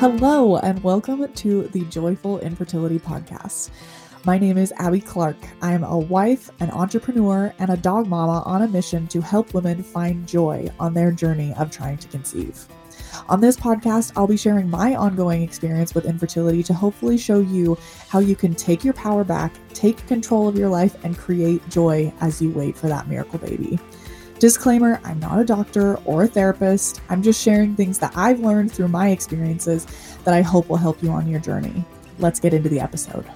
Hello, and welcome to the Joyful Infertility Podcast. My name is Abbie Clark. I am a wife, an entrepreneur, and a dog mama on a mission to help women find joy on their journey of trying to conceive. On this podcast, I'll be sharing my ongoing experience with infertility to hopefully show you how you can take your power back, take control of your life, and create joy as you wait for that miracle baby. Disclaimer I'm not a doctor or a therapist. I'm just sharing things that I've learned through my experiences that I hope will help you on your journey. Let's get into the episode.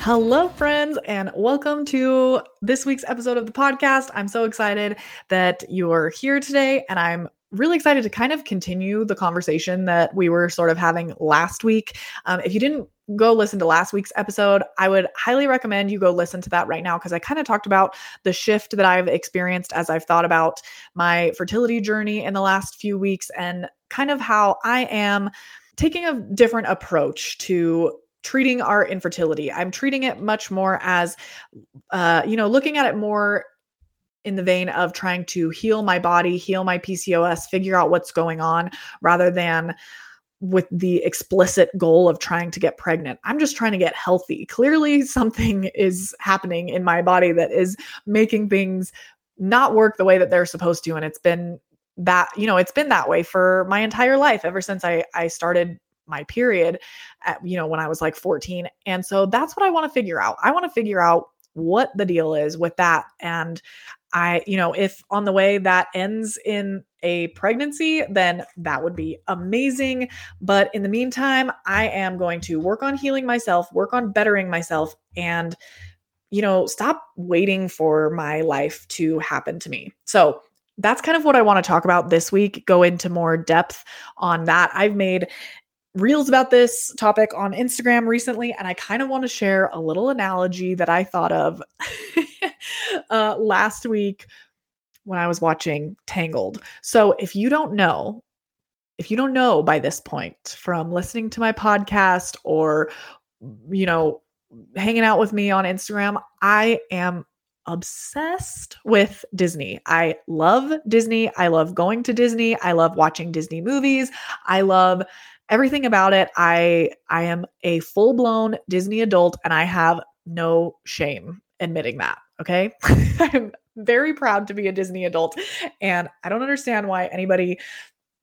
Hello, friends, and welcome to this week's episode of the podcast. I'm so excited that you're here today, and I'm really excited to kind of continue the conversation that we were sort of having last week. Um, if you didn't go listen to last week's episode, I would highly recommend you go listen to that right now because I kind of talked about the shift that I've experienced as I've thought about my fertility journey in the last few weeks and kind of how I am taking a different approach to treating our infertility. I'm treating it much more as, uh, you know, looking at it more in the vein of trying to heal my body, heal my PCOS, figure out what's going on rather than with the explicit goal of trying to get pregnant. I'm just trying to get healthy. Clearly, something is happening in my body that is making things not work the way that they're supposed to. And it's been that, you know, it's been that way for my entire life ever since I, I started my period at, you know, when I was like 14. And so that's what I want to figure out. I want to figure out what the deal is with that. And I, you know, if on the way that ends in a pregnancy, then that would be amazing. But in the meantime, I am going to work on healing myself, work on bettering myself, and, you know, stop waiting for my life to happen to me. So, that's kind of what I want to talk about this week, go into more depth on that. I've made reels about this topic on Instagram recently, and I kind of want to share a little analogy that I thought of uh, last week when I was watching Tangled. So if you don't know, if you don't know by this point from listening to my podcast or, you know, hanging out with me on Instagram, I am obsessed with Disney. I love Disney. I love going to Disney. I love watching Disney movies. I love everything about it. I I am a full-blown Disney adult and I have no shame admitting that. Okay. I'm very proud to be a Disney adult. And I don't understand why anybody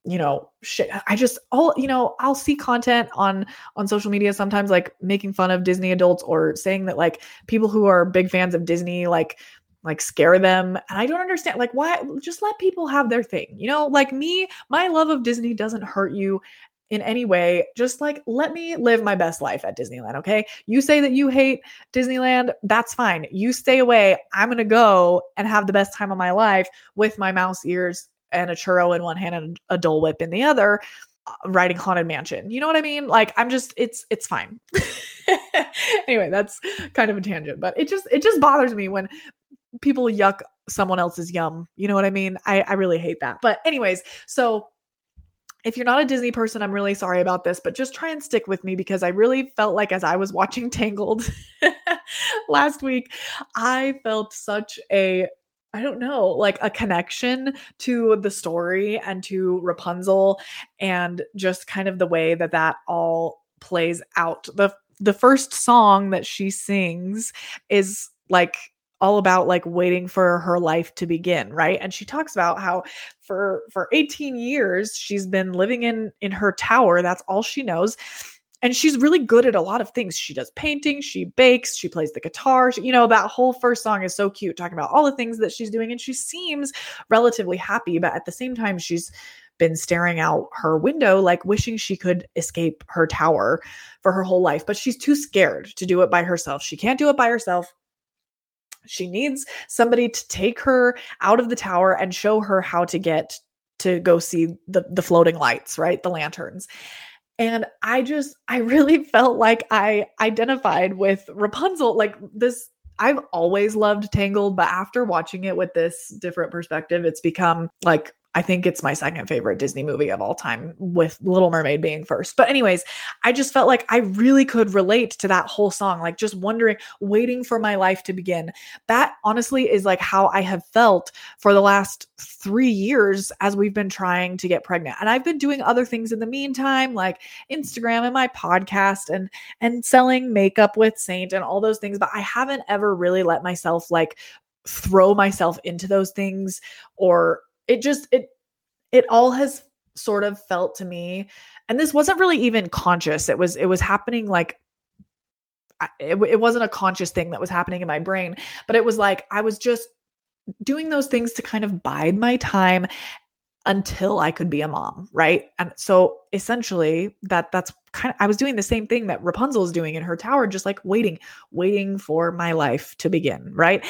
you know shit i just all you know i'll see content on on social media sometimes like making fun of disney adults or saying that like people who are big fans of disney like like scare them and i don't understand like why just let people have their thing you know like me my love of disney doesn't hurt you in any way, just like let me live my best life at Disneyland, okay? You say that you hate Disneyland, that's fine. You stay away. I'm going to go and have the best time of my life with my mouse ears and a churro in one hand and a Dole Whip in the other uh, riding haunted mansion you know what i mean like i'm just it's it's fine anyway that's kind of a tangent but it just it just bothers me when people yuck someone else's yum you know what i mean i i really hate that but anyways so if you're not a Disney person, I'm really sorry about this, but just try and stick with me because I really felt like as I was watching Tangled last week, I felt such a I don't know, like a connection to the story and to Rapunzel and just kind of the way that that all plays out. The the first song that she sings is like all about like waiting for her life to begin right? And she talks about how for for 18 years she's been living in in her tower that's all she knows and she's really good at a lot of things. She does painting she bakes she plays the guitar she, you know that whole first song is so cute talking about all the things that she's doing and she seems relatively happy but at the same time she's been staring out her window like wishing she could escape her tower for her whole life but she's too scared to do it by herself. She can't do it by herself she needs somebody to take her out of the tower and show her how to get to go see the the floating lights, right? The lanterns. And I just I really felt like I identified with Rapunzel like this I've always loved Tangled, but after watching it with this different perspective, it's become like I think it's my second favorite Disney movie of all time, with Little Mermaid being first. But, anyways, I just felt like I really could relate to that whole song, like just wondering, waiting for my life to begin. That honestly is like how I have felt for the last three years as we've been trying to get pregnant. And I've been doing other things in the meantime, like Instagram and my podcast and and selling makeup with Seint and all those things. But I haven't ever really let myself like throw myself into those things or it just it it all has sort of felt to me and this wasn't really even conscious it was it was happening like it, it wasn't a conscious thing that was happening in my brain but it was like i was just doing those things to kind of bide my time until I could be a mom, right? And so essentially that that's kind of I was doing the same thing that Rapunzel is doing in her tower just like waiting, waiting for my life to begin, right?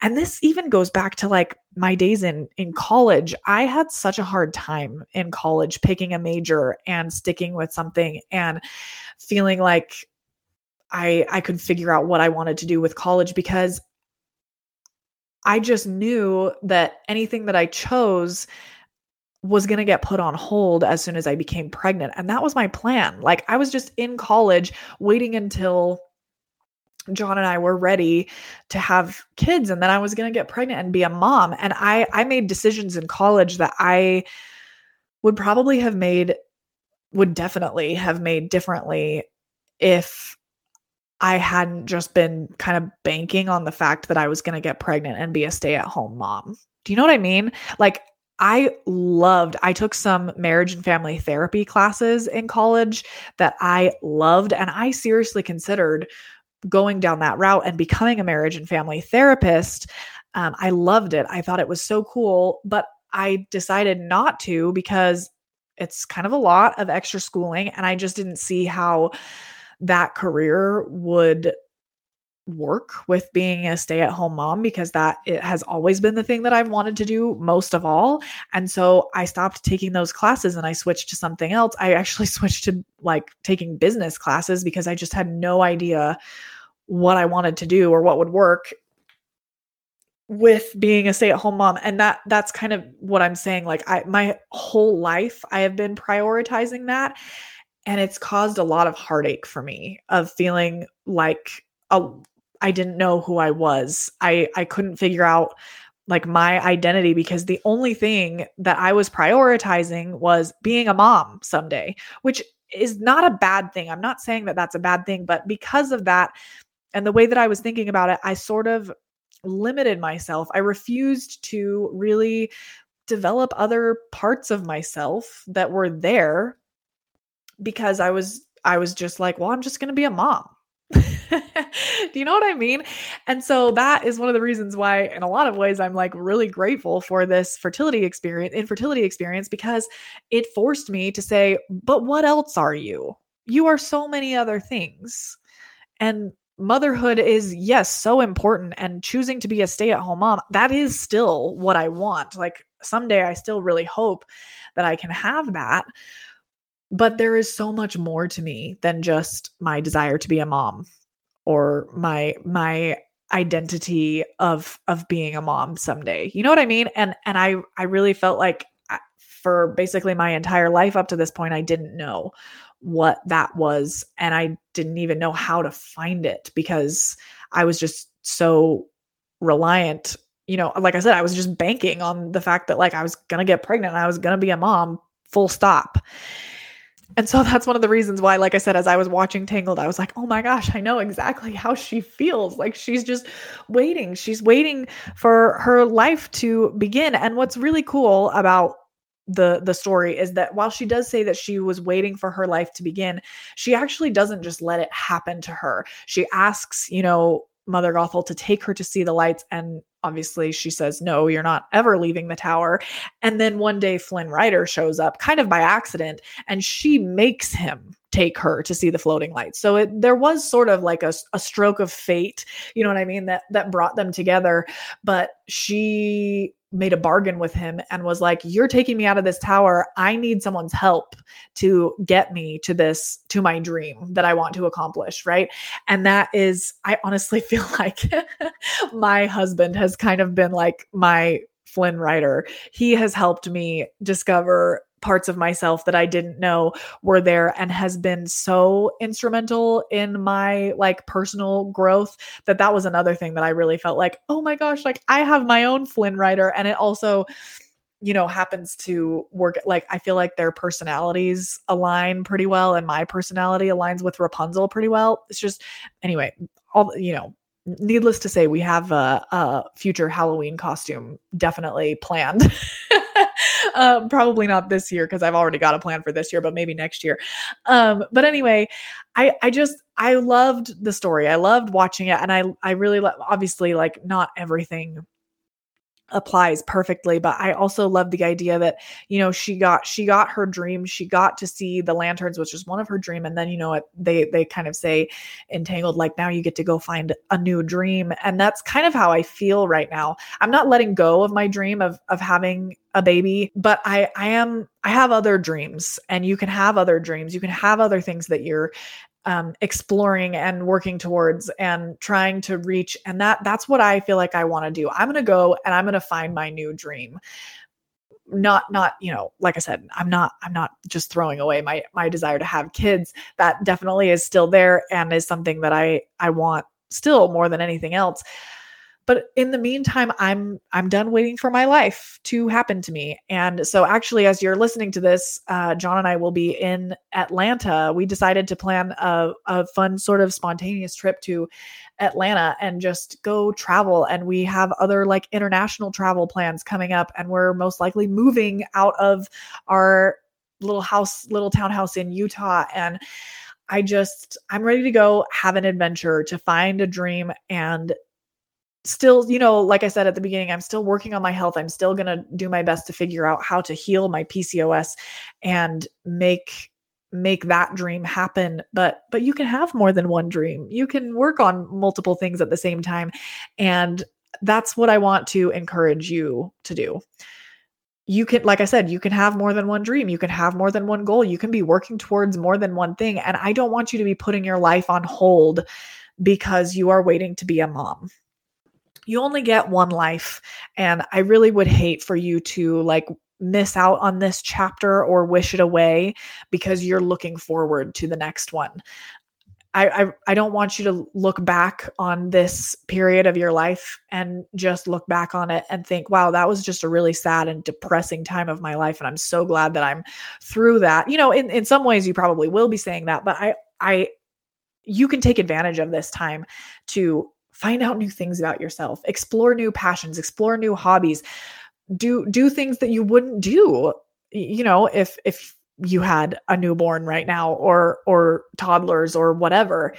And this even goes back to like my days in in college. I had such a hard time in college picking a major and sticking with something and feeling like I I could figure out what I wanted to do with college because I just knew that anything that I chose was going to get put on hold as soon as I became pregnant. And that was my plan. Like I was just in college waiting until John and I were ready to have kids and then I was going to get pregnant and be a mom and I I made decisions in college that I would probably have made would definitely have made differently if I hadn't just been kind of banking on the fact that I was going to get pregnant and be a stay-at-home mom. Do you know what I mean? Like I loved, I took some marriage and family therapy classes in college that I loved. And I seriously considered going down that route and becoming a marriage and family therapist. Um, I loved it. I thought it was so cool, but I decided not to because it's kind of a lot of extra schooling. And I just didn't see how that career would work with being a stay-at-home mom because that it has always been the thing that I've wanted to do most of all. And so I stopped taking those classes and I switched to something else. I actually switched to like taking business classes because I just had no idea what I wanted to do or what would work with being a stay-at-home mom and that that's kind of what I'm saying like I my whole life I have been prioritizing that and it's caused a lot of heartache for me of feeling like a, I didn't know who I was. I I couldn't figure out like my identity because the only thing that I was prioritizing was being a mom someday, which is not a bad thing. I'm not saying that that's a bad thing, but because of that and the way that I was thinking about it, I sort of limited myself. I refused to really develop other parts of myself that were there because I was I was just like, well, I'm just going to be a mom. Do you know what I mean? And so that is one of the reasons why in a lot of ways I'm like really grateful for this fertility experience, infertility experience because it forced me to say, but what else are you? You are so many other things. And motherhood is yes so important and choosing to be a stay-at-home mom that is still what i want. Like someday i still really hope that i can have that but there is so much more to me than just my desire to be a mom or my my identity of of being a mom someday. You know what i mean? And and i i really felt like uh, for basically my entire life up to this point i didn't know what that was and I didn't even know how to find it because I was just so reliant you know like I said I was just banking on the fact that like I was going to get pregnant and I was going to be a mom full stop. And so that's one of the reasons why like I said as I was watching Tangled I was like oh my gosh I know exactly how she feels. Like she's just waiting she's waiting for her life to begin. And what's really cool about the the story is that while she does say that she was waiting for her life to begin she actually doesn't just let it happen to her. She asks you know mother gothel to take her to see the lights and obviously she says no you're not ever leaving the tower. And then one day flynn rider shows up kind of by accident and she makes him take her to see the floating lights. So it there was sort of like a, a stroke of fate you know what i mean that that brought them together but she made a bargain with him and was like you're taking me out of this tower. I need someone's help to get me to this to my dream that i want to accomplish right? And that is i honestly feel like my husband has kind of been like my Flynn Rider. He has helped me discover parts of myself that I didn't know were there and has been so instrumental in my like personal growth that that was another thing that I really felt like, oh my gosh, like I have my own Flynn Rider. And it also, you know, happens to work like I feel like their personalities align pretty well and my personality aligns with Rapunzel pretty well. It's just, anyway, all, you know, needless to say, we have a, a future Halloween costume definitely planned. um, probably not this year because I've already got a plan for this year, but maybe next year. Um, but anyway, I I just I loved the story. I loved watching it, and I I really lo- obviously like not everything applies perfectly but i also love the idea that you know she got she got her dream she got to see the lanterns which was one of her dream and then you know what they they kind of say in Tangled like now you get to go find a new dream and that's kind of how i feel right now. I'm not letting go of my dream of of having a baby but i i am i have other dreams and you can have other dreams you can have other things that you're um, exploring and working towards and trying to reach and that that's what i feel like i want to do. I'm going to go and i'm going to find my new dream. Not not you know like i said i'm not i'm not just throwing away my my desire to have kids. That definitely is still there and is something that i i want still more than anything else but in the meantime i'm i'm done waiting for my life to happen to me. And so actually as you're listening to this uh, john and i will be in atlanta. We decided to plan a, a fun sort of spontaneous trip to atlanta and just go travel. And we have other like international travel plans coming up and we're most likely moving out of our little house little townhouse in utah. And I just, I'm ready to go have an adventure to find a dream and still, you know, like I said at the beginning, I'm still working on my health. I'm still going to do my best to figure out how to heal my PCOS and make make that dream happen. But but you can have more than one dream. You can work on multiple things at the same time. And that's what i want to encourage you to do. You can like i said you can have more than one dream. You can have more than one goal. You can be working towards more than one thing. And i don't want you to be putting your life on hold because you are waiting to be a mom you only get one life and i really would hate for you to like miss out on this chapter or wish it away because you're looking forward to the next one I, I, I don't want you to look back on this period of your life and just look back on it and think, wow, that was just a really sad and depressing time of my life. And I'm so glad that I'm through that. You know, in, in some ways you probably will be saying that, but I I you can take advantage of this time to find out new things about yourself explore new passions explore new hobbies. Do do things that you wouldn't do you know if if you had a newborn right now or or toddlers or whatever.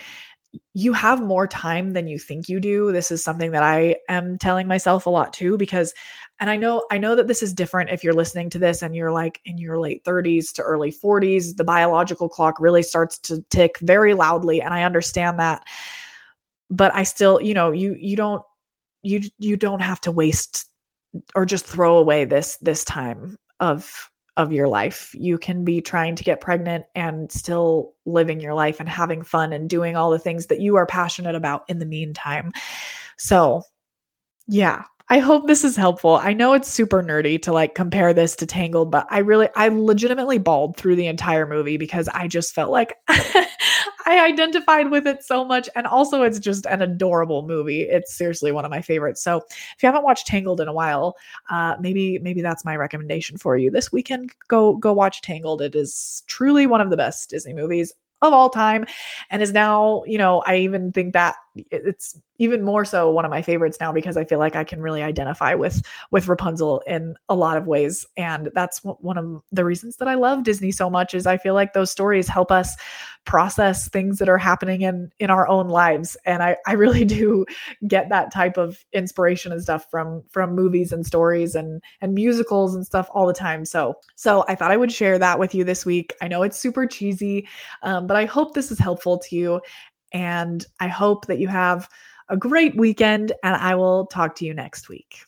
You have more time than you think you do. This is something that i am telling myself a lot too because and i know i know that this is different if you're listening to this and you're like in your late 30s to early 40s the biological clock really starts to tick very loudly and i understand that but I still, you know, you you don't you you don't have to waste or just throw away this this time of of your life. You can be trying to get pregnant and still living your life and having fun and doing all the things that you are passionate about in the meantime. So, yeah, I hope this is helpful. I know it's super nerdy to like compare this to Tangled, but I really, I legitimately bawled through the entire movie because I just felt like I identified with it so much. And also, it's just an adorable movie. It's seriously one of my favorites. So, if you haven't watched Tangled in a while, uh, maybe maybe that's my recommendation for you this weekend. Go go watch Tangled. It is truly one of the best Disney movies of all time and is now you know i even think that it's even more so one of my favorites now because i feel like i can really identify with with rapunzel in a lot of ways. And that's one of the reasons that i love disney so much is i feel like those stories help us process things that are happening in in our own lives. And i i really do get that type of inspiration and stuff from from movies and stories and and musicals and stuff all the time. So so i thought i would share that with you this week. I know it's super cheesy um, but i hope this is helpful to you and I hope that you have a great weekend, and I will talk to you next week.